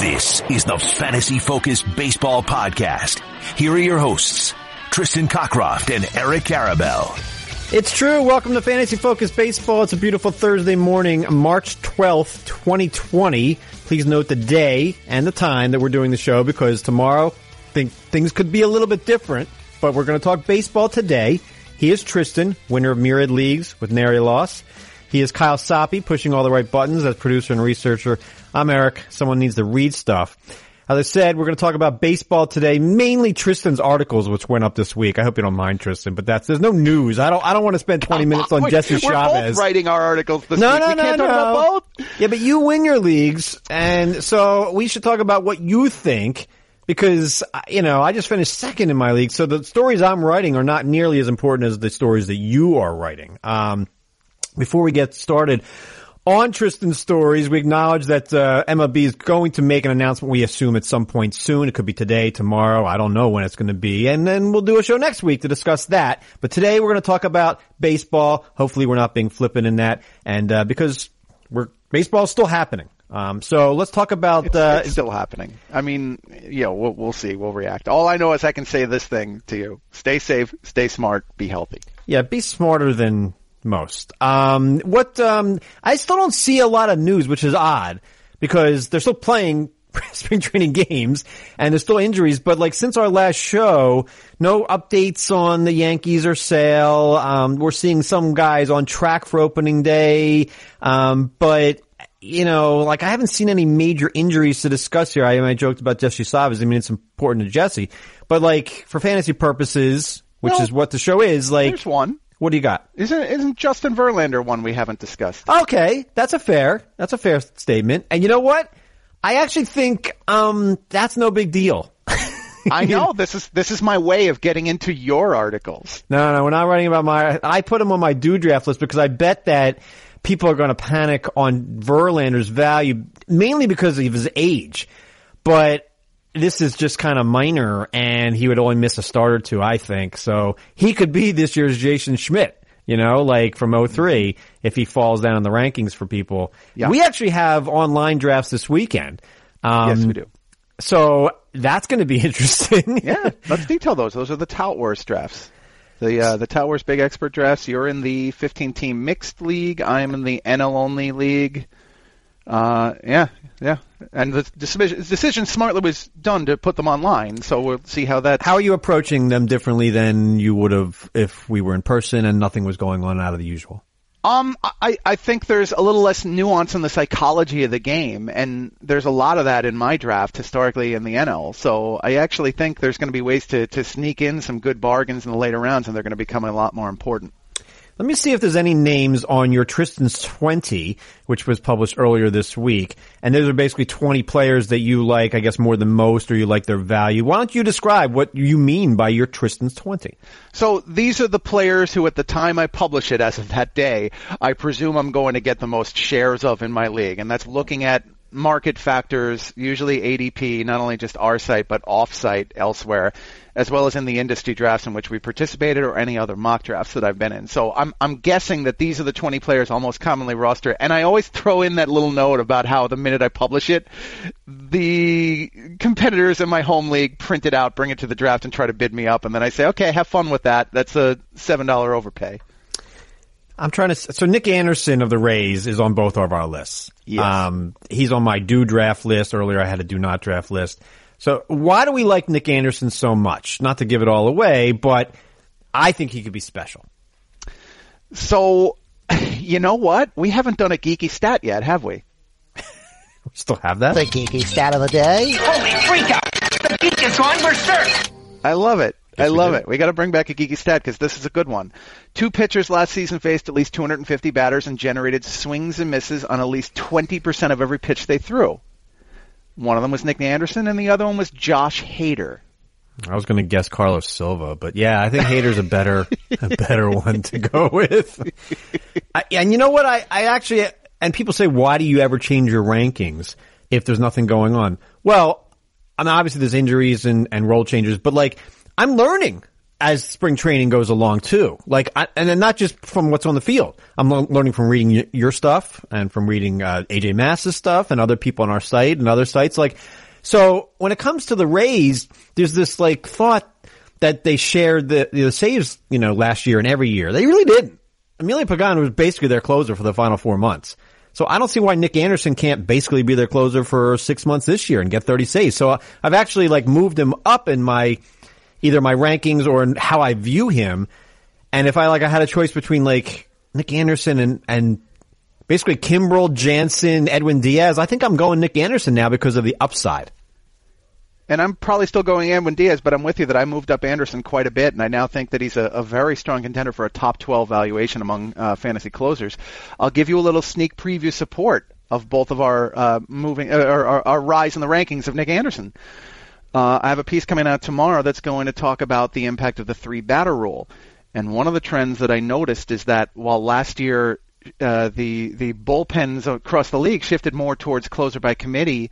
This is the Fantasy Focused Baseball Podcast. Here are your hosts, Tristan Cockcroft and Eric Karabell. It's true. Welcome to Fantasy Focus Baseball. It's a beautiful Thursday morning, March 12th, 2020. Please note the day and the time that we're doing the show because tomorrow think things could be a little bit different, but we're going to talk baseball today. He is Tristan, winner of Myriad Leagues with Nary Loss. He is Kyle Soppe, pushing all the right buttons as producer and researcher. I'm Eric. Someone needs to read stuff. As I said, we're going to talk about baseball today, mainly Tristan's articles, which went up this week. I hope you don't mind, Tristan, but that's, there's no news. I don't, I don't want to spend 20 minutes on Jesse we're Chavez. both writing our articles this No, week. no, we no, can't no. talk about both. Yeah, but you win your leagues, and so we should talk about what you think because you know I just finished second in my league, so the stories I'm writing are not nearly as important as the stories that you are writing. Um, before we get started. On Tristan's stories, we acknowledge that uh, MLB is going to make an announcement. We assume at some point soon. It could be today, tomorrow. I don't know when it's going to be, and then we'll do a show next week to discuss that. But today we're going to talk about baseball. Hopefully, we're not being flippant in that, and uh, because we're baseball's still happening. Um, so let's talk about. Uh, It's still happening. I mean, you know, we'll, we'll see. We'll react. All I know is I can say this thing to you: stay safe, stay smart, be healthy. Yeah, be smarter than most. Um, what, um, I still don't see a lot of news, which is odd because they're still playing spring training games and there's still injuries, but like since our last show, no updates on the Yankees or Sale. Um, we're seeing some guys on track for opening day. Um, but you know, like I haven't seen any major injuries to discuss here. I, I joked about Jesse Chavez. I mean, it's important to Jesse, but like for fantasy purposes, which Well, is what the show is, like, There's one. What do you got? Isn't isn't Justin Verlander one we haven't discussed? Okay, that's a fair, that's a fair statement. And you know what? I actually think, um, that's no big deal. I know this is this is my way of getting into your articles. No, no, we're not writing about my, I put him on my do draft list because I bet that people are going to panic on Verlander's value, mainly because of his age. But this is just kind of minor and he would only miss a start or two, I think. So he could be this year's Jason Schmidt, you know, like from 03 if he falls down in the rankings for people. Yeah. We actually have online drafts this weekend. Um, yes, we do. So that's going to be interesting. Yeah, let's detail those. Those are the Tout Wars drafts. The uh, the Tout Wars Big Expert drafts. You're in the 15 team mixed league. I am in the NL only league. Uh, yeah, yeah. And the decision, decision smartly was done to put them online. So we'll see how that. How are you approaching them differently than you would have if we were in person and nothing was going on out of the usual? Um, I, I think there's a little less nuance in the psychology of the game, and there's a lot of that in my draft historically in the NL. So I actually think there's going to be ways to, to sneak in some good bargains in the later rounds, and they're going to become a lot more important. Let me see if there's any names on your Tristan's 20, which was published earlier this week. And those are basically 20 players that you like, I guess, more than most, or you like their value. Why don't you describe what you mean by your Tristan's 20? So these are the players who, at the time I publish it, as of that day, I presume I'm going to get the most shares of in my league, and that's looking at market factors, usually ADP, not only just our site but off-site elsewhere, as well as in the industry drafts in which we participated or any other mock drafts that I've been in. So I'm I'm guessing that these are the 20 players almost commonly rostered, and I always throw in that little note about how the minute I publish it, the competitors in my home league print it out, bring it to the draft, and try to bid me up, and then I say, okay, have fun with that. That's a seven dollar overpay. I'm trying to. So Nick Anderson of the Rays is on both of our lists. Yes. Um, he's on my do draft list. Earlier, I had a do not draft list. So why do we like Nick Anderson so much? Not to give it all away, but I think he could be special. So, you know what? We haven't done a geeky stat yet, have we? We still have that. The geeky stat of the day. Holy freak out! The geek is going berserk! I love it. I love it. We got to bring back a geeky stat because this is a good one. Two pitchers last season faced at least 250 batters and generated swings and misses on at least 20% of every pitch they threw. One of them was Nick Anderson, and the other one was Josh Hader. I was going to guess Carlos Silva, but yeah, I think Hader's a better, a better one to go with. I, and you know what? I, I actually, and people say, why do you ever change your rankings if there's nothing going on? Well, I mean, obviously there's injuries and, and role changes, but like, I'm learning as spring training goes along too. Like, I, and then not just from what's on the field. I'm le- learning from reading your stuff and from reading, uh, AJ Mass's stuff and other people on our site and other sites. Like, so when it comes to the Rays, there's this like thought that they shared the, the saves, you know, last year and every year. They really didn't. Emilio Pagan was basically their closer for the final four months. So I don't see why Nick Anderson can't basically be their closer for six months this year and get 30 saves. So I've actually like moved him up in my, either my rankings or how I view him. And if I like, I had a choice between like Nick Anderson and, and basically Kimbrel, Jansen, Edwin Diaz, I think I'm going Nick Anderson now because of the upside. And I'm probably still going Edwin Diaz, but I'm with you that I moved up Anderson quite a bit, and I now think that he's a, a very strong contender for a top 12 valuation among uh, fantasy closers. I'll give you a little sneak preview support of both of our uh, moving uh, our, our, rise in the rankings of Nick Anderson. Uh, I have a piece coming out tomorrow that's going to talk about the impact of the three batter rule. And one of the trends that I noticed is that while last year uh, the the bullpens across the league shifted more towards closer by committee,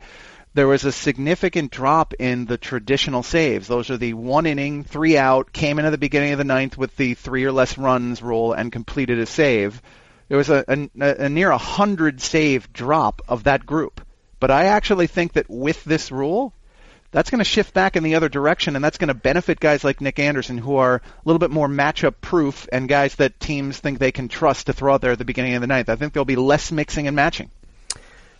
there was a significant drop in the traditional saves. Those are the one inning, three out, came in at the beginning of the ninth with the three or less runs rule and completed a save. There was a, a, a near a hundred save drop of that group. But I actually think that with this rule, that's going to shift back in the other direction, and that's going to benefit guys like Nick Anderson, who are a little bit more matchup proof, and guys that teams think they can trust to throw out there at the beginning of the ninth. I think there'll be less mixing and matching. All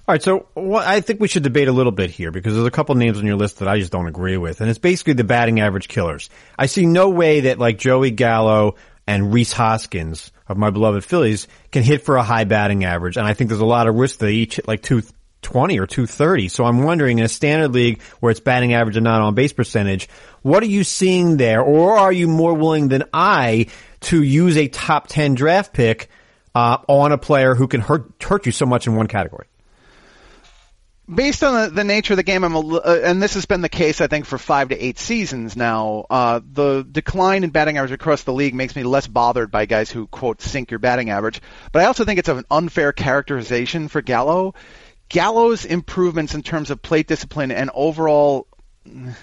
right, so what, I think we should debate a little bit here because there's a couple names on your list that I just don't agree with, and it's basically the batting average killers. I see no way that like Joey Gallo and Rhys Hoskins of my beloved Phillies can hit for a high batting average, and I think there's a lot of risk that each hit like 220 or 230. So I'm wondering in a standard league where it's batting average and not on base percentage, what are you seeing there, or are you more willing than I to use a top 10 draft pick uh, on a player who can hurt hurt you so much in one category? based on the, the, nature of the game, I'm a, uh, and this has been the case, I think, for five to eight seasons now. Uh, the decline in batting average across the league makes me less bothered by guys who quote sink your batting average. But I also think it's an unfair characterization for Gallo. Gallo's improvements in terms of plate discipline and overall,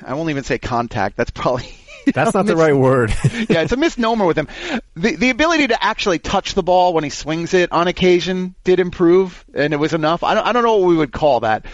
I won't even say contact. That's probably That's not the right word. yeah, it's a misnomer with him. The the ability to actually touch the ball when he swings it on occasion did improve, and it was enough. I don't I don't know what we would call that,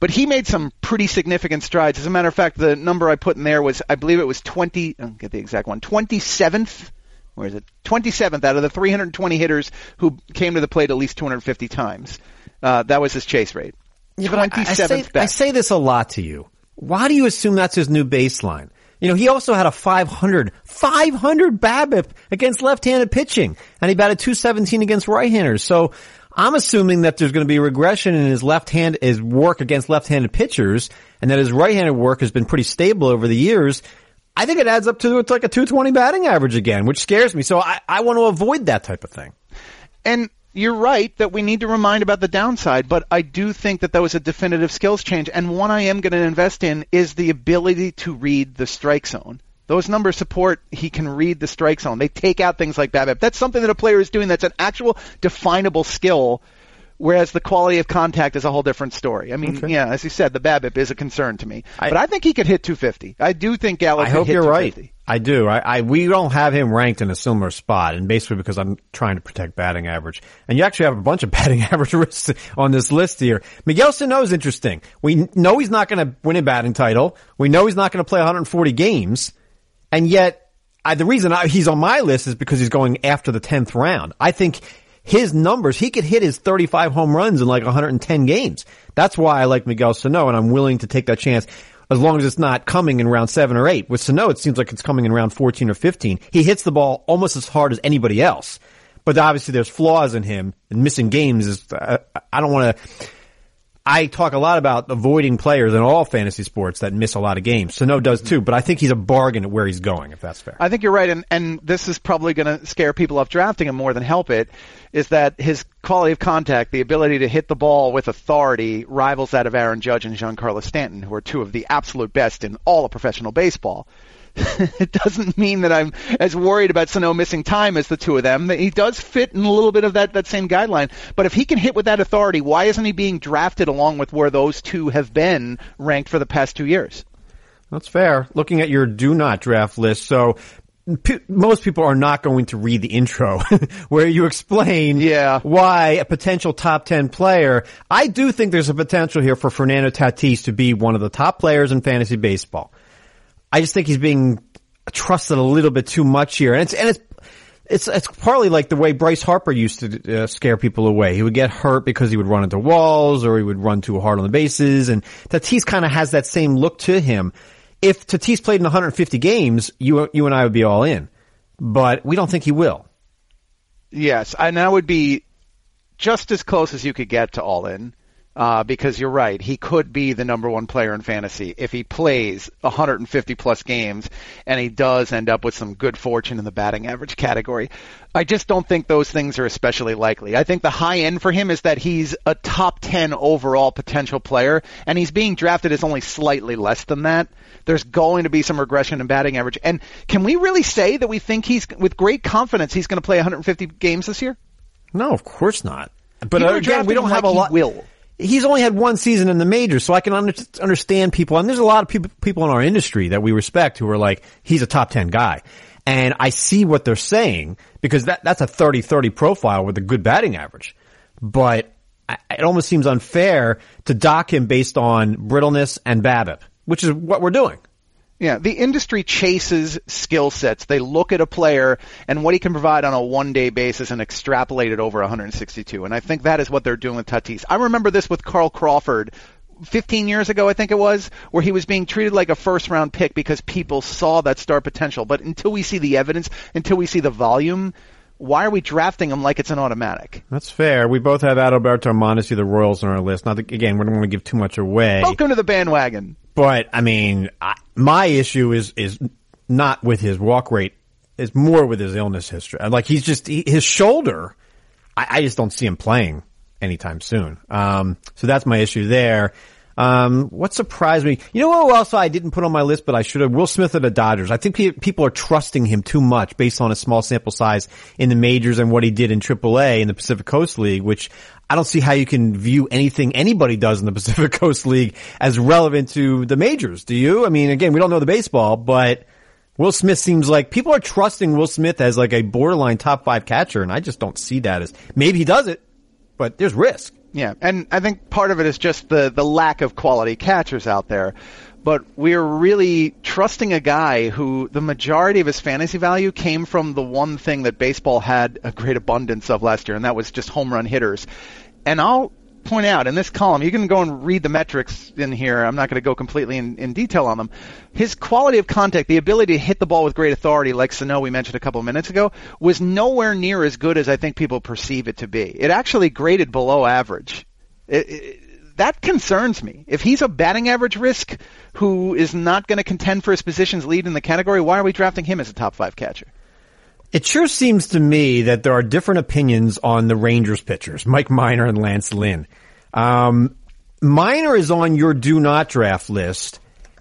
but he made some pretty significant strides. As a matter of fact, the number I put in there was I believe it was 20. I'll get the exact one. 27th. Where is it? 27th out of the 320 hitters who came to the plate at least 250 times. Uh, that was his chase rate. Yeah, 27th I, I, say, I say this a lot to you. Why do you assume that's his new baseline? You know, he also had a 500, 500 BABIP against left-handed pitching, and he batted 217 against right-handers. So I'm assuming that there's going to be regression in his left hand, his work against left-handed pitchers, and that his right-handed work has been pretty stable over the years. I think it adds up to it's like a 220 batting average again, which scares me. So I, I want to avoid that type of thing. And you're right that we need to remind about the downside, but I do think that that was a definitive skills change. And one I am going to invest in is the ability to read the strike zone. Those numbers support he can read the strike zone. They take out things like BABIP. That's something that a player is doing that's an actual definable skill Whereas the quality of contact is a whole different story. I mean, okay. yeah, as you said, the BABIP is a concern to me, I, but I think he could hit 250. I do think Gallo. I hope you're right. I do. I, I, we don't have him ranked in a similar spot, and basically because I'm trying to protect batting average. And you actually have a bunch of batting average risks on this list here. Miguel Sano is interesting. We know he's not going to win a batting title. We know he's not going to play 140 games, and yet I, the reason I, he's on my list is because he's going after the 10th round. I think his numbers, he could hit his 35 home runs in like 110 games. That's why I like Miguel Sano and I'm willing to take that chance as long as it's not coming in round seven or eight. With Sano, it seems like it's coming in round 14 or 15. He hits the ball almost as hard as anybody else. But obviously there's flaws in him and missing games is, uh, I don't want to, I talk a lot about avoiding players in all fantasy sports that miss a lot of games. Sano does too, but I think he's a bargain at where he's going, if that's fair. I think you're right, and, and this is probably going to scare people off drafting him more than help it, is that his quality of contact, the ability to hit the ball with authority, rivals that of Aaron Judge and Giancarlo Stanton, who are two of the absolute best in all of professional baseball. it doesn't mean that I'm as worried about Sano missing time as the two of them. He does fit in a little bit of that, that same guideline. But if he can hit with that authority, why isn't he being drafted along with where those two have been ranked for the past two years? That's fair. Looking at your do not draft list, so p- most people are not going to read the intro where you explain Yeah. why a potential top 10 player. I do think there's a potential here for Fernando Tatis to be one of the top players in fantasy baseball. I just think he's being trusted a little bit too much here. And it's, and it's, it's, it's partly like the way Bryce Harper used to uh, scare people away. He would get hurt because he would run into walls or he would run too hard on the bases. And Tatis kind of has that same look to him. If Tatis played in 150 games, you, you and I would be all in. But we don't think he will. Yes, and that would be just as close as you could get to all in. Uh, because you're right, he could be the number one player in fantasy if he plays 150 plus games and he does end up with some good fortune in the batting average category. I just don't think those things are especially likely. I think the high end for him is that he's a top 10 overall potential player and he's being drafted as only slightly less than that. There's going to be some regression in batting average. And can we really say that we think he's, with great confidence, he's going to play 150 games this year? No, of course not. But People again, we don't have a lot. will. He's only had one season in the majors, so I can under, understand people. And there's a lot of people, people in our industry that we respect who are like, he's a top 10 guy. And I see what they're saying because that, that's a 30-30 profile with a good batting average. But I, it almost seems unfair to dock him based on brittleness and BABIP, which is what we're doing. Yeah, the industry chases skill sets. They look at a player and what he can provide on a one day basis and extrapolate it over 162. And I think that is what they're doing with Tatis. I remember this with Carl Crawford 15 years ago, I think it was, where he was being treated like a first round pick because people saw that star potential. But until we see the evidence, until we see the volume, why are we drafting him like it's an automatic? That's fair. We both have Adalberto Mondesi, the Royals on our list. Not that, again, we don't want to give too much away. Welcome to the bandwagon. But I mean, I, my issue is is not with his walk rate; it's more with his illness history. Like he's just he, his shoulder. I, I just don't see him playing anytime soon. Um, so that's my issue there. Um, what surprised me? You know what else I didn't put on my list, but I should have? Will Smith of the Dodgers. I think pe- people are trusting him too much based on a small sample size in the majors and what he did in AAA in the Pacific Coast League, which I don't see how you can view anything anybody does in the Pacific Coast League as relevant to the majors. Do you? I mean, again, we don't know the baseball, but Will Smith seems like people are trusting Will Smith as like a borderline top five catcher, and I just don't see that as maybe he does it, but there's risk. Yeah, and I think part of it is just the the lack of quality catchers out there. But we're really trusting a guy who the majority of his fantasy value came from the one thing that baseball had a great abundance of last year, and that was just home run hitters. And I'll point out in this column, you can go and read the metrics in here. I'm not going to go completely in, in detail on them. His quality of contact, the ability to hit the ball with great authority, like Sano we mentioned a couple of minutes ago, was nowhere near as good as I think people perceive it to be. It actually graded below average. It, it, that concerns me. If he's a batting average risk who is not going to contend for his position's lead in the category, why are we drafting him as a top five catcher? It sure seems to me that there are different opinions on the Rangers pitchers, Mike Minor and Lance Lynn. Um, Minor is on your do not draft list,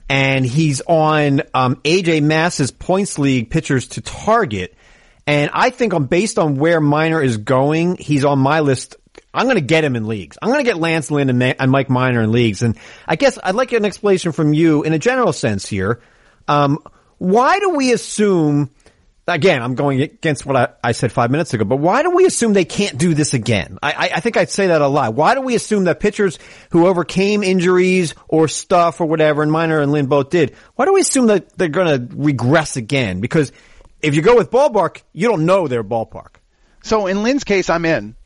and he's on um, AJ Mass's points league pitchers to target. And I think on based on where Minor is going, he's on my list. I'm going to get him in leagues. I'm going to get Lance Lynn and, Ma- and Mike Minor in leagues. And I guess I'd like an explanation from you in a general sense here. Um, why do we assume? Again, I'm going against what I, I, said five minutes ago, but why do we assume they can't do this again? I, I, I think I'd say that a lot. Why do we assume that pitchers who overcame injuries or stuff or whatever, and Minor and Lynn both did, why do we assume that they're going to regress again? Because if you go with ballpark, you don't know their ballpark. So in Lynn's case, I'm in.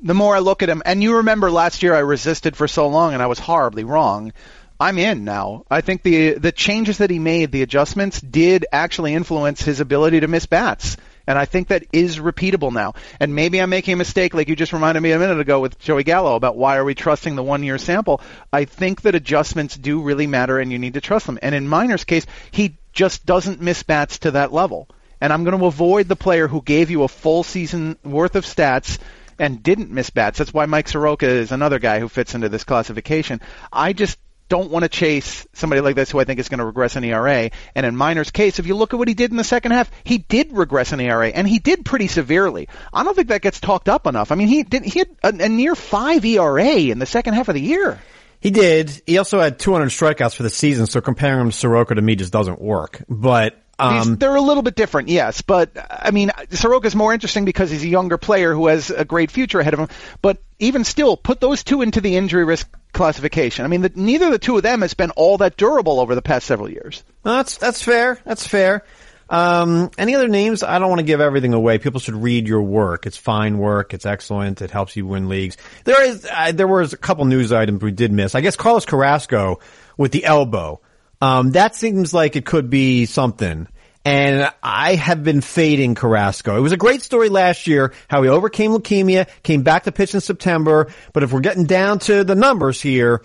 The more I look at him, and you remember last year I resisted for so long and I was horribly wrong. I'm in now. I think the the changes that he made, the adjustments, did actually influence his ability to miss bats. And I think that is repeatable now. And maybe I'm making a mistake, like you just reminded me a minute ago with Joey Gallo about why are we trusting the one year sample. I think that adjustments do really matter and you need to trust them. And in Minor's case, he just doesn't miss bats to that level. And I'm going to avoid the player who gave you a full season worth of stats and didn't miss bats. That's why Mike Soroka is another guy who fits into this classification. I just don't want to chase somebody like this who I think is going to regress in ERA. And in Minor's case, if you look at what he did in the second half, he did regress in ERA, and he did pretty severely. I don't think that gets talked up enough. I mean, he did he had a, a near five ERA in the second half of the year. He did. He also had 200 strikeouts for the season, so comparing him to Soroka to me just doesn't work. But um, they're a little bit different, yes. But I mean, Soroka's more interesting because he's a younger player who has a great future ahead of him. But even still, put those two into the injury risk classification. I mean, the, neither of the two of them has been all that durable over the past several years. Well, that's that's fair. That's fair. Um, any other names? I don't want to give everything away. People should read your work. It's fine work. It's excellent. It helps you win leagues. There is, uh, there was a couple news items we did miss. I guess Carlos Carrasco with the elbow. Um, that seems like it could be something. And I have been fading Carrasco. It was a great story last year, how he overcame leukemia, came back to pitch in September. But if we're getting down to the numbers here,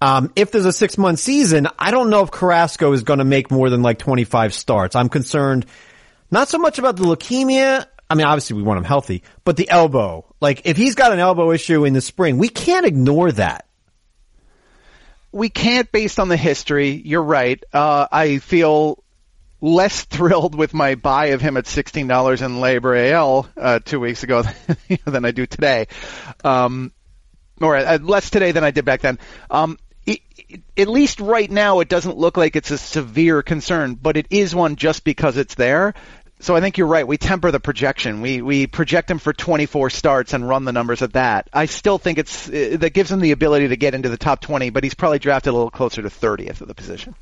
um, if there's a six month season, I don't know if Carrasco is going to make more than like 25 starts. I'm concerned not so much about the leukemia. I mean, obviously we want him healthy, but the elbow. Like if he's got an elbow issue in the spring, we can't ignore that. We can't based on the history. You're right. Uh, I feel less thrilled with my buy of him at $16 in LABR AL uh, two weeks ago than I do today. Um, or uh, less today than I did back then. Um, at least right now, it doesn't look like it's a severe concern, but it is one just because it's there. So I think you're right. We temper the projection. We we project him for 24 starts and run the numbers at that. I still think it's uh, that gives him the ability to get into the top 20, but he's probably drafted a little closer to 30th of the position.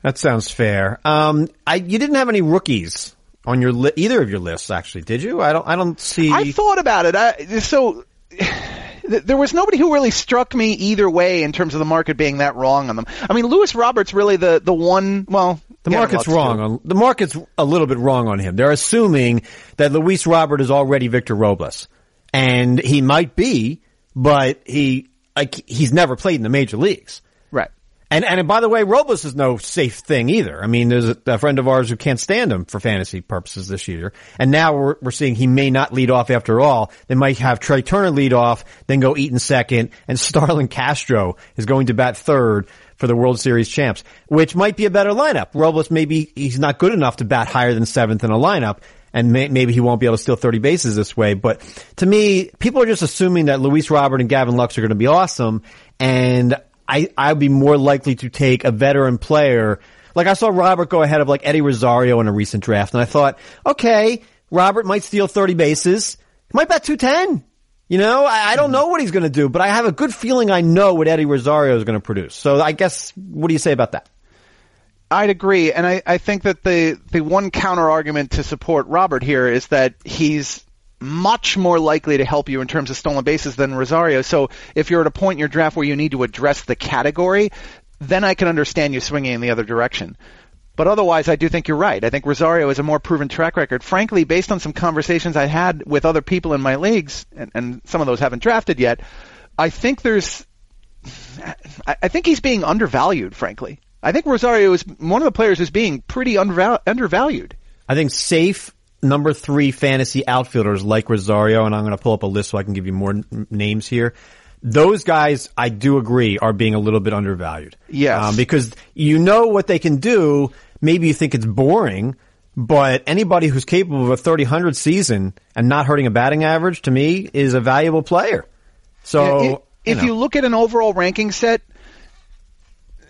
That sounds fair. Um, I you didn't have any rookies on your li- either of your lists, actually, did you? I don't. I don't see. I thought about it. I, so there was nobody who really struck me either way in terms of the market being that wrong on them. I mean, Luis Robert's really the the one. Well, the market's wrong on the market's a little bit wrong on him. They're assuming that Luis Robert is already Victor Robles, and he might be, but he like he's never played in the major leagues. Right. And and by the way, Robles is no safe thing either. I mean, there's a, a, friend of ours who can't stand him for fantasy purposes this year, and now we're we're seeing he may not lead off after all. They might have Trea Turner lead off, then go Eaton second, and Starlin Castro is going to bat third for the World Series champs, which might be a better lineup. Robles maybe he's not good enough to bat higher than seventh in a lineup. And may, maybe he won't be able to steal 30 bases this way. But to me, people are just assuming that Luis Robert and Gavin Lux are going to be awesome. And I, I'd be more likely to take a veteran player. Like I saw Robert go ahead of like Eddie Rosario in a recent draft and I thought, okay, Robert might steal 30 bases. Might bat 210. You know, I, I don't mm-hmm. know what he's going to do, but I have a good feeling I know what Eddie Rosario is going to produce. So I guess, what do you say about that? I'd agree, and I, I think that the the one counter argument to support Robert here is that he's much more likely to help you in terms of stolen bases than Rosario. So if you're at a point in your draft where you need to address the category, then I can understand you swinging in the other direction. But otherwise, I do think you're right. I think Rosario has a more proven track record. Frankly, based on some conversations I had with other people in my leagues, and, and some of those haven't drafted yet, I think there's, I think he's being undervalued. Frankly, I think Rosario is one of the players who's being pretty undervalued. I think safe number three fantasy outfielders like Rosario, and I'm going to pull up a list so I can give you more n- names here. Those guys, I do agree, are being a little bit undervalued. Yes. Um, because you know what they can do. Maybe you think it's boring, but anybody who's capable of a 30 season and not hurting a batting average, to me, is a valuable player. So, yeah, it, if you, know. you look at an overall ranking set,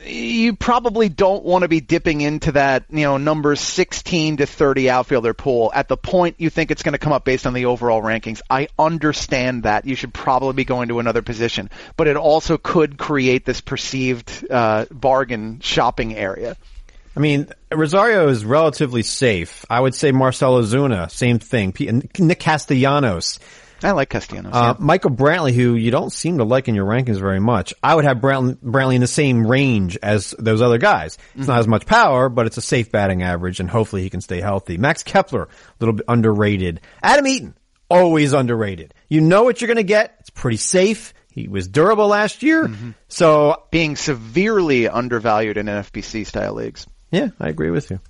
you probably don't want to be dipping into that, you know, number 16 to 30 outfielder pool at the point you think it's going to come up based on the overall rankings. I understand that. You should probably be going to another position, but it also could create this perceived uh, bargain shopping area. I mean, Rosario is relatively safe. I would say Marcell Ozuna, same thing. Nick Castellanos, I like Castellanos. Uh, yeah. Michael Brantley, who you don't seem to like in your rankings very much. I would have Brantley, Brantley in the same range as those other guys. It's mm-hmm. not as much power, but it's a safe batting average, and hopefully he can stay healthy. Max Kepler, a little bit underrated. Adam Eaton, always underrated. You know what you're going to get. It's pretty safe. He was durable last year. Mm-hmm. So being severely undervalued in NFBC style leagues. Yeah, I agree with you.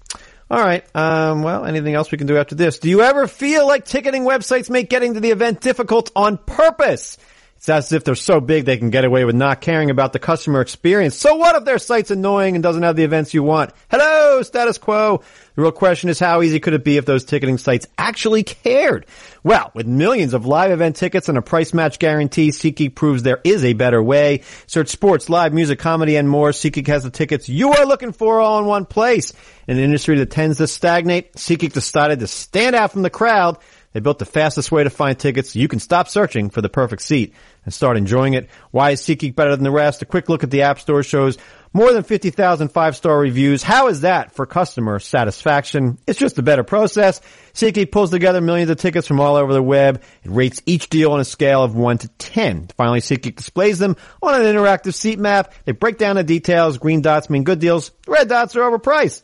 All right. Um, well, anything else we can do after this? Do you ever feel like ticketing websites make getting to the event difficult on purpose? It's as if they're so big they can get away with not caring about the customer experience. So what if their site's annoying and doesn't have the events you want? Hello, status quo. The real question is how easy could it be if those ticketing sites actually cared? Well, with millions of live event tickets and a price match guarantee, SeatGeek proves there is a better way. Search sports, live music, comedy, and more. SeatGeek has the tickets you are looking for all in one place. In an industry that tends to stagnate, SeatGeek decided to stand out from the crowd they built the fastest way to find tickets you can stop searching for the perfect seat and start enjoying it. Why is SeatGeek better than the rest? A quick look at the App Store shows more than 50,000 five-star reviews. How is that for customer satisfaction? It's just a better process. SeatGeek pulls together millions of tickets from all over the web. It rates each deal on a scale of 1 to 10. Finally, SeatGeek displays them on an interactive seat map. They break down the details. Green dots mean good deals. Red dots are overpriced.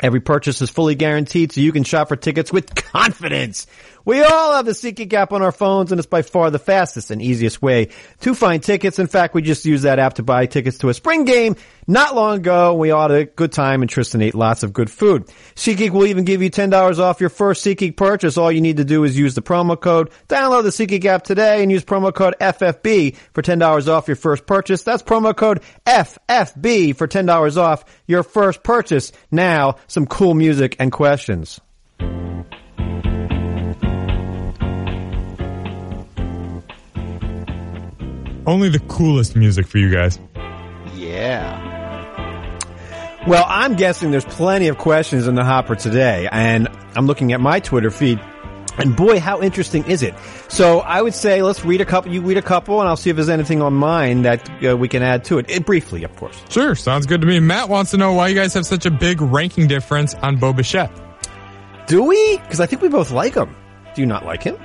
Every purchase is fully guaranteed so you can shop for tickets with confidence. We all have the SeatGeek app on our phones and it's by far the fastest and easiest way to find tickets. In fact, we just used that app to buy tickets to a spring game not long ago. We all had a good time and Tristan ate lots of good food. SeatGeek will even give you $10 off your first SeatGeek purchase. All you need to do is use the promo code. Download the SeatGeek app today and use promo code FFB for $10 off your first purchase. That's promo code FFB for $10 off your first purchase. Now, some cool music and questions. Only the coolest music for you guys. Yeah. Well, I'm guessing there's plenty of questions in the hopper today, and I'm looking at my Twitter feed. And boy, how interesting is it? So I would say let's read a couple. You read a couple, and I'll see if there's anything on mine that uh, we can add to it. it. Briefly, of course. Sure, sounds good to me. Matt wants to know why you guys have such a big ranking difference on Bo Bichette. Do we? Because I think we both like him. Do you not like him?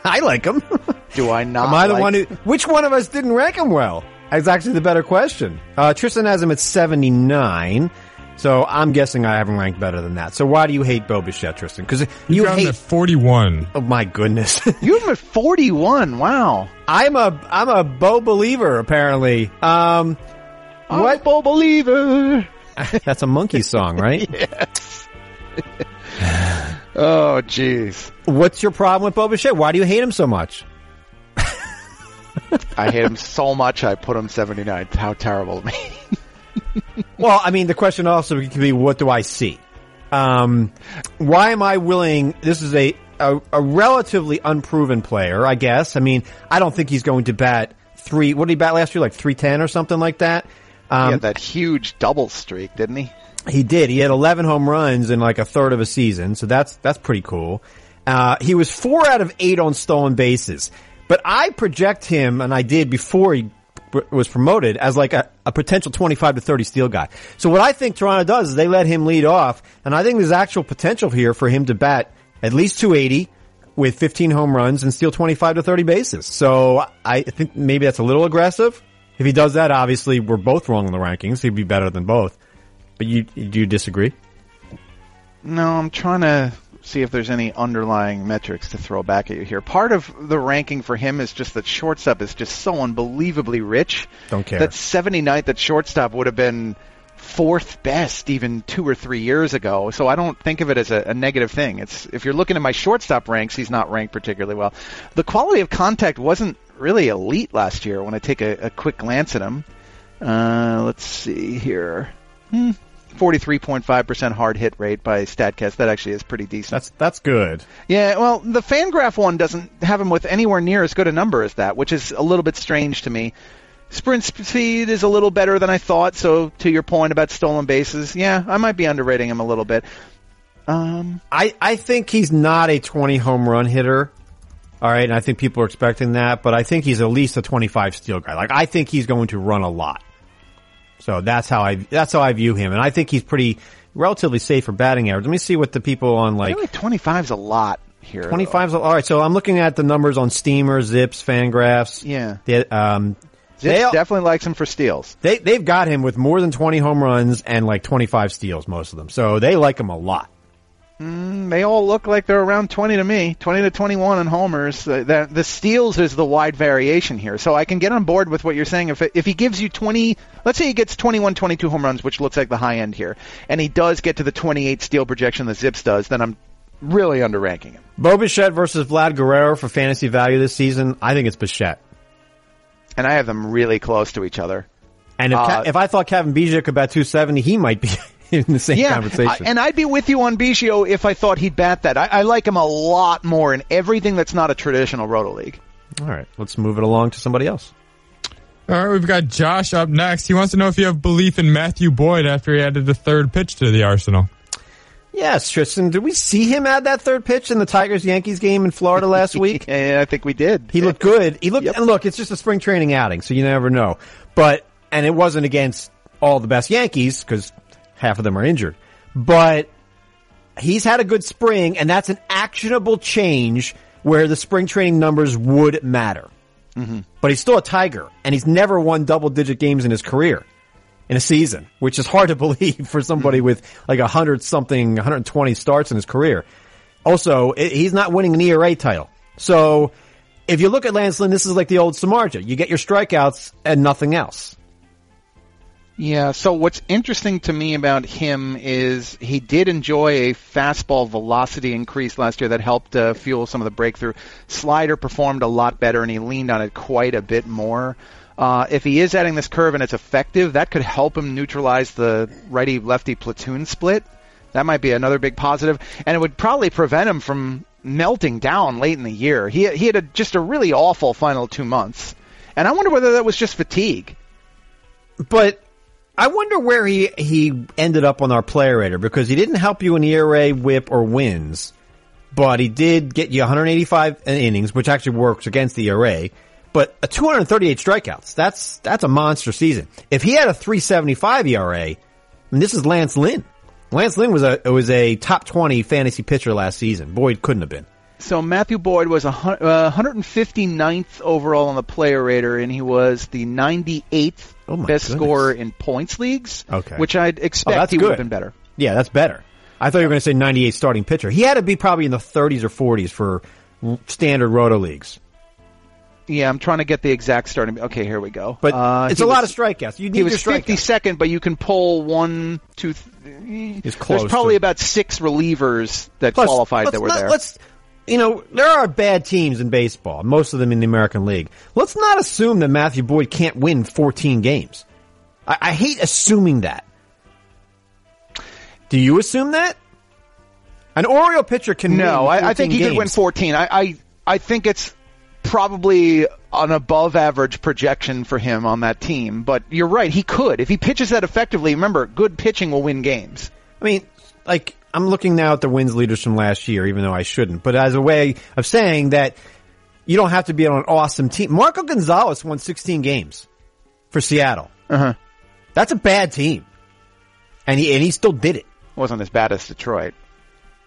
I like him. Do I not? Am I the like- one who? Which one of us didn't rank him well? That's actually the better question. Uh, Tristan has him at 79. So I'm guessing I haven't ranked better than that. So why do you hate Bo Bichette, Tristan? Because you got him hate. at 41. Oh my goodness! You have him at 41. Wow. I'm a I'm a Bo believer apparently. Um, I'm what? Bo believer. That's a monkey song, right? Oh, jeez. What's your problem with Bo Bichette? Why do you hate him so much? I hate him so much. I put him 79. How terrible of me. Well, I mean, the question also could be, what do I see? Um, why am I willing? This is a, a a relatively unproven player, I guess. I mean, I don't think he's going to bat three. What did he bat last year? Like three ten or something like that. Um, had that huge double streak, didn't he? He did. He had 11 home runs in like a third of a season, so that's that's pretty cool. Uh, he was four out of eight on stolen bases, but I project him, and I did before he was promoted as like a, a potential 25 to 30 steal guy. So what I think Toronto does is they let him lead off, and I think there's actual potential here for him to bat at least 280 with 15 home runs and steal 25 to 30 bases. So I think maybe that's a little aggressive. If he does that, obviously we're both wrong in the rankings. He'd be better than both. But you do you disagree? No, I'm trying to see if there's any underlying metrics to throw back at you here. Part of the ranking for him is just that shortstop is just so unbelievably rich. Don't care. That 79th at shortstop would have been fourth best even two or three years ago. So I don't think of it as a, a negative thing. It's if you're looking at my shortstop ranks, he's not ranked particularly well. The quality of contact wasn't really elite last year. When I take a, a quick glance at him, uh, let's see here. Hmm. 43.5% hard hit rate by StatCast. That actually is pretty decent. That's that's good. Yeah, well, the Fangraph one doesn't have him with anywhere near as good a number as that, which is a little bit strange to me. Sprint speed is a little better than I thought, so to your point about stolen bases, yeah, I might be underrating him a little bit. Um, I I think he's not a 20 home run hitter. All right, and I think people are expecting that, but I think he's at least a 25 steal guy. Like I think he's going to run a lot. So that's how I that's how I view him, and I think he's pretty relatively safe for batting average. Let me see what the people on like like 25 is a lot here. though. 25. All right, so I'm looking at the numbers on Steamer, Zips, Fangraphs. Yeah. They, um, Zips they, definitely likes him for steals. they they've got him with more than 20 home runs and like 25 steals, most of them. So they like him a lot. They all look like they're around 20 to me, 20 to 21 in homers. The, the, the steals is the wide variation here. So I can get on board with what you're saying. If, it, if he gives you 20, let's say he gets 21, 22 home runs, which looks like the high end here, and he does get to the 28 steal projection that Zips does, then I'm really underranking him. Bo Bichette versus Vlad Guerrero for fantasy value this season. I think it's Bichette. And I have them really close to each other. And if, Uh, if I thought Cavan Biggio could bat 270, he might be in the same Yeah, conversation. I- and I'd be with you on Biggio if I thought he'd bat that. I, I like him a lot more in everything that's not a traditional Roto League. All right, let's move it along to somebody else. All right, we've got Josh up next. He wants to know if you have belief in Matthew Boyd after he added the third pitch to the arsenal. Yes, Tristan, did we see him add that third pitch in the Tigers Yankees game in Florida last week? And I think we did. He looked good. He looked, Yep. and look, it's just a spring training outing, so you never know. But, and it wasn't against all the best Yankees, because half of them are injured. But he's had a good spring, and that's an actionable change where the spring training numbers would matter. Mm-hmm. But he's still a Tiger, and he's never won double digit games in his career in a season, which is hard to believe for somebody mm-hmm. with like a hundred something, 120 starts in his career. Also, he's not winning an ERA title. So if you look at Lance Lynn, this is like the old Samardzija. You get your strikeouts and nothing else. Yeah, so what's interesting to me about him is he did enjoy a fastball velocity increase last year that helped uh, fuel some of the breakthrough. Slider performed a lot better and he leaned on it quite a bit more. Uh, if he is adding this curve and it's effective, that could help him neutralize the righty lefty platoon split. That might be another big positive, and it would probably prevent him from melting down late in the year. He he had a, just a really awful final two months, and I wonder whether that was just fatigue. But I wonder where he, he ended up on our player rater because he didn't help you in ERA, whip, or wins, but he did get you 185 innings, which actually works against the ERA. But a 238 strikeouts, that's, that's a monster season. If he had a 375 ERA, I mean, this is Lance Lynn. Lance Lynn was a, was a top 20 fantasy pitcher last season. Boyd couldn't have been. So Matthew Boyd was a hun- uh, 159th overall on the player rater, and he was the 98th Oh best goodness. scorer in points leagues. Okay. which I'd Oh, expect that's he would have been better. Yeah, that's better. I thought you were going to say 98 starting pitcher. He had to be probably in the 30s or 40s for standard roto leagues. Yeah, I'm trying to get the exact starting. Okay, here we go. But Uh, it's a lot of strikeouts. You need He was your strikeouts. 52nd, but you can pull one, two. Th- close There's probably about six relievers that Plus, qualified that were not- there. Let's, you know, there are bad teams in baseball, most of them in the American League. Let's not assume that Matthew Boyd can't win 14 games. I, I hate assuming that. Do you assume that? An Oriole pitcher can No, win I, I think 14 he could win 14. I, I I think it's probably an above average projection for him on that team. But you're right, he could if he pitches that effectively. Remember, good pitching will win games. I mean, like, I'm looking now at the wins leaders from last year, even though I shouldn't, but as a way of saying that you don't have to be on an awesome team. Marco Gonzales won 16 games for Seattle. Uh-huh. That's a bad team. And he, and he still did it. Wasn't as bad as Detroit.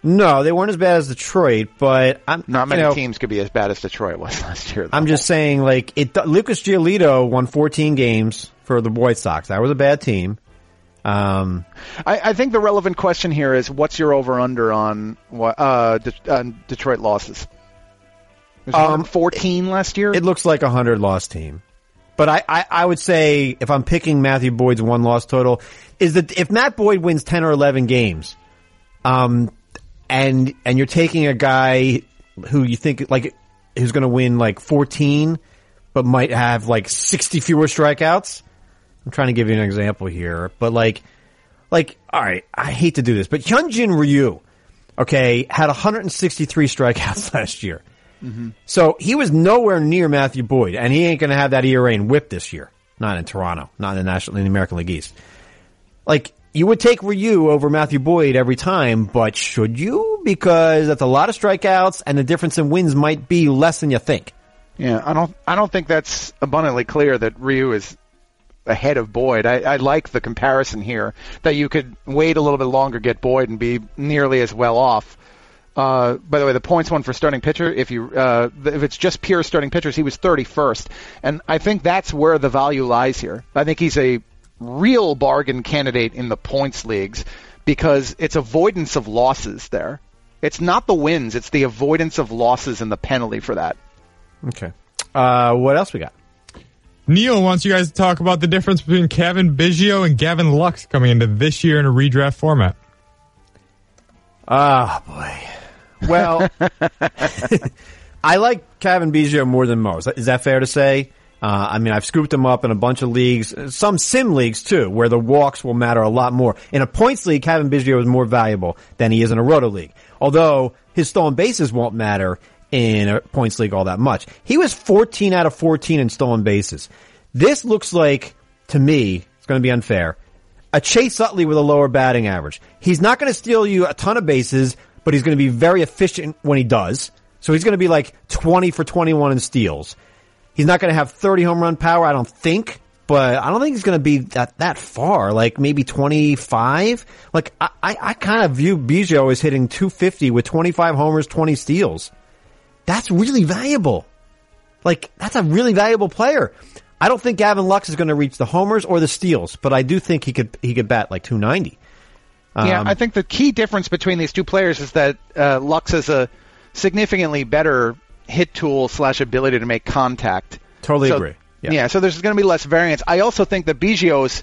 No, they weren't as bad as Detroit, but I'm Not many know, teams could be as bad as Detroit was last year. though. I'm just saying, like, it, Lucas Giolito won 14 games for the White Sox. That was a bad team. Um, I, I think the relevant question here is what's your over under on uh, De- on Detroit losses? Um, 14 last year. it looks like a hundred loss team. But I, I, I would say if I'm picking Matthew Boyd's one loss total, is that if Matt Boyd wins ten or eleven games, um, and and you're taking a guy who you think like who's going to win like 14, but might have like 60 fewer strikeouts. I'm trying to give you an example here, but like, like, all right, I hate to do this, but Hyunjin Ryu, okay, had 163 strikeouts last year. Mm-hmm. So he was nowhere near Matthew Boyd, and he ain't going to have that ERA and whip this year. Not in Toronto, not in the National, in the American League East. Like you would take Ryu over Matthew Boyd every time, but should you? Because that's a lot of strikeouts, and the difference in wins might be less than you think. Yeah, I don't. I don't think that's abundantly clear that Ryu is ahead of Boyd. I, I like the comparison here that you could wait a little bit longer, get Boyd, and be nearly as well off. Uh, by the way, the points one for starting pitcher, if you uh, if it's just pure starting pitchers, he was 31st, and I think that's where the value lies here. I think he's a real bargain candidate in the points leagues because it's avoidance of losses there. It's not the wins; it's the avoidance of losses and the penalty for that. Okay. Uh, what else we got? Neil wants you guys to talk about the difference between Cavan Biggio and Gavin Lux coming into this year in a redraft format. Ah, boy. Well, I like Cavan Biggio more than most. Is that fair to say? Uh, I mean, I've scooped him up in a bunch of leagues, some sim leagues too, where the walks will matter a lot more. In a points league, Cavan Biggio is more valuable than he is in a roto league. Although his stolen bases won't matter in a points league all that much. He was 14 out of 14 in stolen bases. This looks like, to me, it's going to be unfair, a Chase Utley with a lower batting average. He's not going to steal you a ton of bases, but he's going to be very efficient when he does. So he's going to be like 20 for 21 in steals. He's not going to have 30 home run power, I don't think, but I don't think he's going to be that, that far, like maybe 25. Like I, I, I kind of view Biggio as hitting 250 with 25 homers, 20 steals. That's really valuable. Like that's a really valuable player. I don't think Gavin Lux is going to reach the homers or the steals, but I do think he could he could bat like 290. yeah, Um, I think the key difference between these two players is that uh, Lux has a significantly better hit tool slash ability to make contact. Totally So- agree. Yeah. Yeah. so there's going to be less variance. I also think that Biggio's.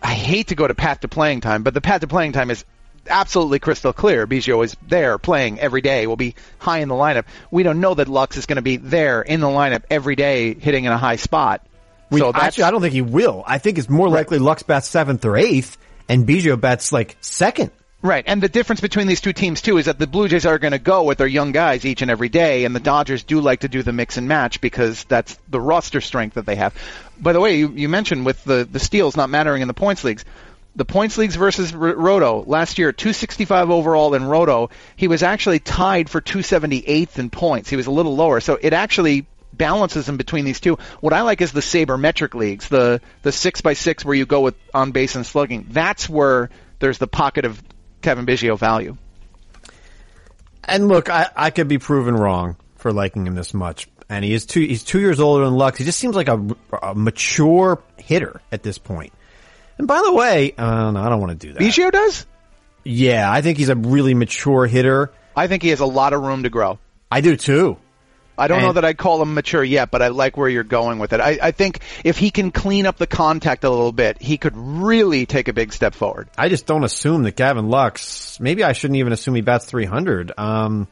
I hate to go to path to playing time, but the path to playing time is absolutely crystal clear. Biggio is there playing every day. Will be high in the lineup. We don't know that Lux is going to be there in the lineup every day, hitting in a high spot. We, so actually, I don't think he will. I think it's more likely Lux bats seventh or eighth, and Biggio bats like second. Right, and the difference between these two teams too is that the Blue Jays are going to go with their young guys each and every day, and the Dodgers do like to do the mix and match because that's the roster strength that they have. By the way, you, you mentioned with the the steals not mattering in the points leagues. The points leagues versus R- Roto last year, 265 overall in Roto. He was actually tied for 278th in points. He was a little lower, so it actually balances in between these two. What I like is the sabermetric leagues, the the six by six where you go with on base and slugging. That's where there's the pocket of Cavan Biggio value. And look, I, I could be proven wrong for liking him this much. And he is two, he's two years older than Lux. He just seems like a, a mature hitter at this point. And by the way, uh, no, I don't want to do that. Biggio does? Yeah, I think he's a really mature hitter. I think he has a lot of room to grow. I do too. I don't know that I'd call him mature yet, but I like where you're going with it. I, I think if he can clean up the contact a little bit, he could really take a big step forward. I just don't assume that Gavin Lux, maybe I shouldn't even assume he bats 300. Um,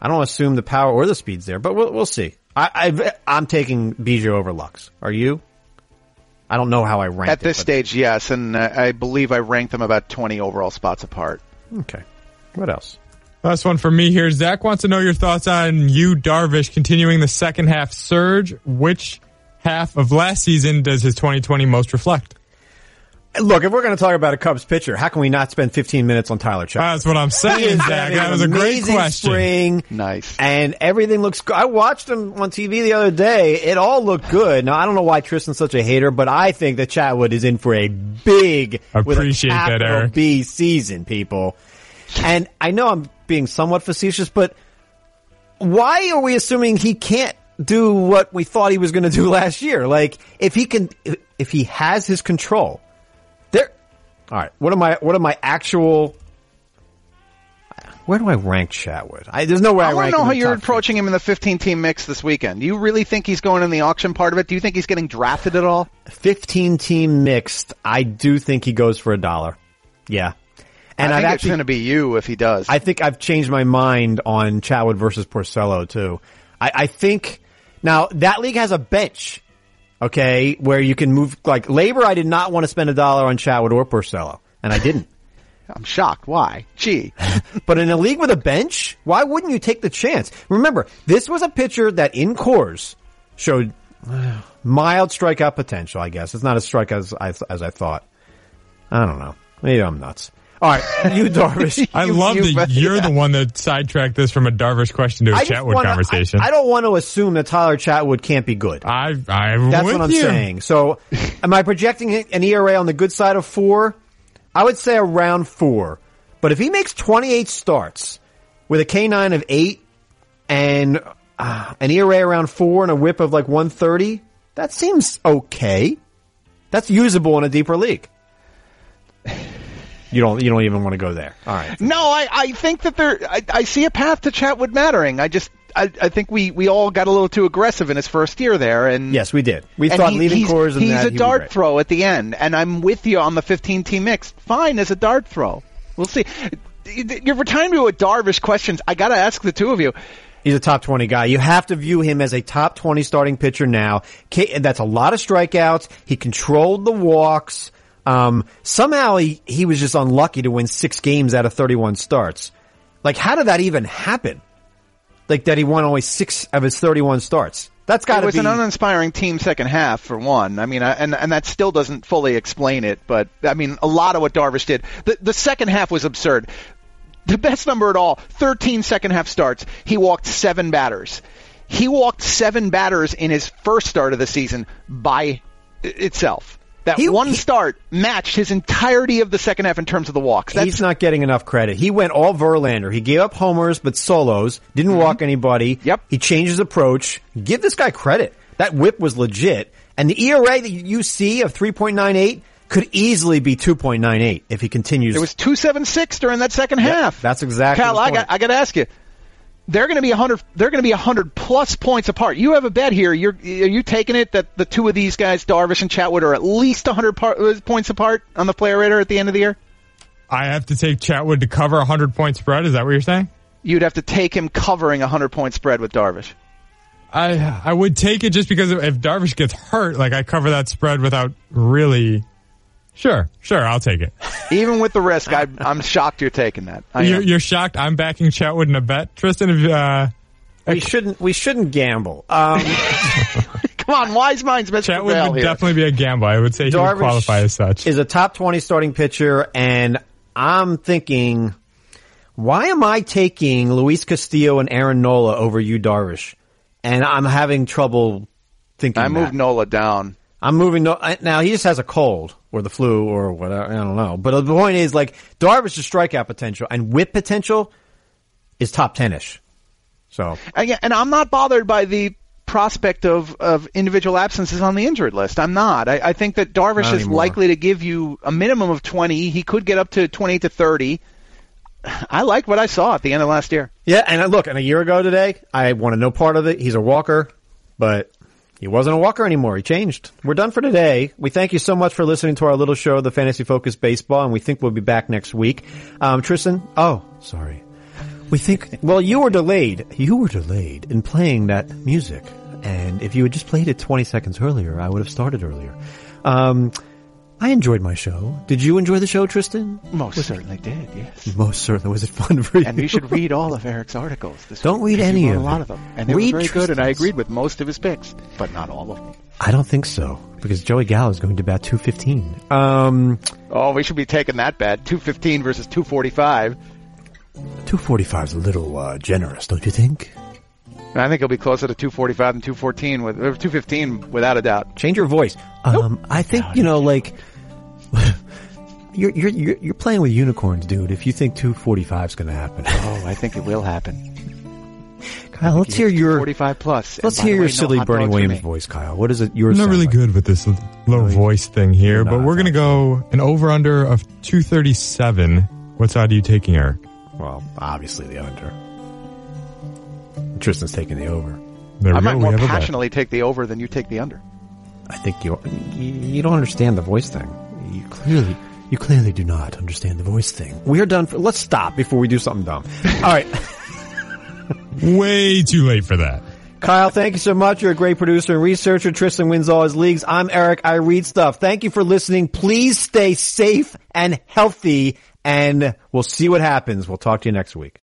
I don't assume the power or the speed's there, but we'll, we'll see. I, I'm taking Biggio over Lux. Are you? I don't know how I rank At this stage, yes, and uh, I believe I ranked them about 20 overall spots apart. Okay. What else? Last one for me here. Zach wants to know your thoughts on Yu Darvish, continuing the second half surge. Which half of last season does his 2020 most reflect? Look, if we're going to talk about a Cubs pitcher, how can we not spend 15 minutes on Tyler Chatwood? That's what I'm saying, Zach. That was a great amazing question. Spring, Nice. and everything looks good. I watched him on TV the other day. It all looked good. Now I don't know why Tristan's such a hater, but I think that Chatwood is in for a big, with a Appreciate that, capital Eric. B season, people. And I know I'm being somewhat facetious, but why are we assuming he can't do what we thought he was going to do last year? Like, if he can, if he has his control, there. All right, what am I? What am I actual? Where do I rank Chatwood? I, there's no way I, I want to know how you're approaching him in the 15 team mix this weekend. Do you really think he's going in the auction part of it? Do you think he's getting drafted at all? 15 team mixed. I do think he goes for a dollar. Yeah, and I I've think it's going to be you if he does. I think I've changed my mind on Chatwood versus Porcello too. I, I think now that league has a bench, okay, where you can move like labor. I did not want to spend a dollar on Chatwood or Porcello, and I didn't. I'm shocked. Why? Gee. but in a league with a bench, why wouldn't you take the chance? Remember, this was a pitcher that in Coors showed mild strikeout potential. I guess it's not as strike as I as I thought. I don't know. Maybe I'm nuts. All right, Yu Darvish. I You- love you- that you're the one that sidetracked this from a Darvish question to a I just Chatwood wanna- conversation. I, I don't want to assume that Tyler Chatwood can't be good. I, I'm That's with what I'm you. saying. So, am I projecting an ERA on the good side of four? I would say around four. But if he makes 28 starts with a K9 of eight and uh, an ERA around four and a whip of like 130, that seems okay. That's usable in a deeper league. You don't, you don't even want to go there. All right. No, I, I think that there, I, I see a path to Chatwood mattering. I just, I, I think we, we all got a little too aggressive in his first year there, and Yes, we did. We thought he- leaving he's, Coors and he's that a he dart throw at the end, and I'm with you on the 15 team mix. Fine as a dart throw. We'll see. you're returning to a Darvish questions. I got to ask the two of you. He's a top 20 guy. You have to view him as a top 20 starting pitcher now. That's a lot of strikeouts. He controlled the walks. Um, somehow he, he was just unlucky to win six games out of 31 starts. Like, how did that even happen? Like that he won only six of his 31 starts. That's got to be. It was be. an uninspiring team second half for one. I mean, I, and and that still doesn't fully explain it, but I mean, a lot of what Darvish did. The the second half was absurd. The best number at all, 13 second half starts. He walked seven batters. He walked seven batters in his first start of the season by itself. That He- one he- start matched his entirety of the second half in terms of the walks. That's He's not getting enough credit. He went all Verlander. He gave up homers, but solos. Didn't mm-hmm. walk anybody. Yep. He changed his approach. Give this guy credit. That whip was legit. And the ERA that you see of 3.98 could easily be 2.98 if he continues. It was 276 during that second half. that's exactly Cal, I got I got to ask you. They're going to be 100 they're going to be 100 plus points apart. You have a bet here. You're are you taking it that the two of these guys, Darvish and Chatwood are at least 100 par- uh, points apart on the player rater at the end of the year? I have to take Chatwood to cover a 100 point spread. Is that what you're saying? You'd have to take him covering a 100 point spread with Darvish. I I would take it just because if Darvish gets hurt, like I cover that spread without really. Sure, sure, I'll take it. Even with the risk, I, I'm shocked you're taking that. You're, you're shocked. I'm backing Chatwood in a bet, Tristan. If, uh, we shouldn't. We shouldn't gamble. Um, Come on, wise minds must Chatwood prevail would here. definitely be a gamble. I would say he would qualify as such. is a top 20 starting pitcher, and I'm thinking, why am I taking Luis Castillo and Aaron Nola over Yu Darvish? And I'm having trouble thinking. I moved that. Nola down. I'm moving. No, I- now he just has a cold or the flu or whatever. I don't know. But the point is, like Darvish's strikeout potential and whip potential is top ten-ish. So And, yeah, and I'm not bothered by the prospect of, of individual absences on the injured list. I'm not. I, I think that Darvish Not is anymore. likely to give you a minimum of 20. He could get up to 20 to 30. I like what I saw at the end of last year. yeah, and I- look, and a year ago today, I wanted no part of it. He's a walker, but he wasn't a walker anymore. He changed. We're done for today. We thank you so much for listening to our little show, the Fantasy Focus Baseball, and we think we'll be back next week. Um, Tristan, oh, sorry. We think, well, you were delayed. You were delayed in playing that music. And if you had just played it 20 seconds earlier, I would have started earlier. Um, I enjoyed my show. Did you enjoy the show, Tristan? Most certainly did, yes. Most certainly. Was it fun for you? And you should read all of Eric's articles. This Don't week, read any of a lot of them, and they Read were very good. And I agreed with most of his picks, but not all of them. I don't think so because Joey Gallo is going to bat 215. Um, Oh, we should be taking that bet. 215 versus 245. 245 is a little uh, generous, don't you think? And I think he'll be closer to 245 than 214 with or 215 without a doubt. Change your voice. Um, I think you know, like you're you're you're you're playing with unicorns, dude. If you think 245 is going to happen, Oh, I think it will happen. Kyle, let's hear your 45 plus. Let's hear way, your no silly hot Bernie Williams voice, Kyle. What is it? Yours I'm not really like? good with this l- little voice thing here, but we're going to go an over under of 237. What side are you taking, Eric? Well, obviously the under. Tristan's taking the over. There we I might go. More have a bet. passionately take the over than you take the under. I think you you you don't understand the voice thing. You clearly you clearly do not understand the voice thing. We are done. For, let's stop before we do something dumb. All right. Way too late for that. Kyle, thank you so much. You're a great producer and researcher. Tristan wins all his leagues. I'm Eric. I read stuff. Thank you for listening. Please stay safe and healthy, and we'll see what happens. We'll talk to you next week.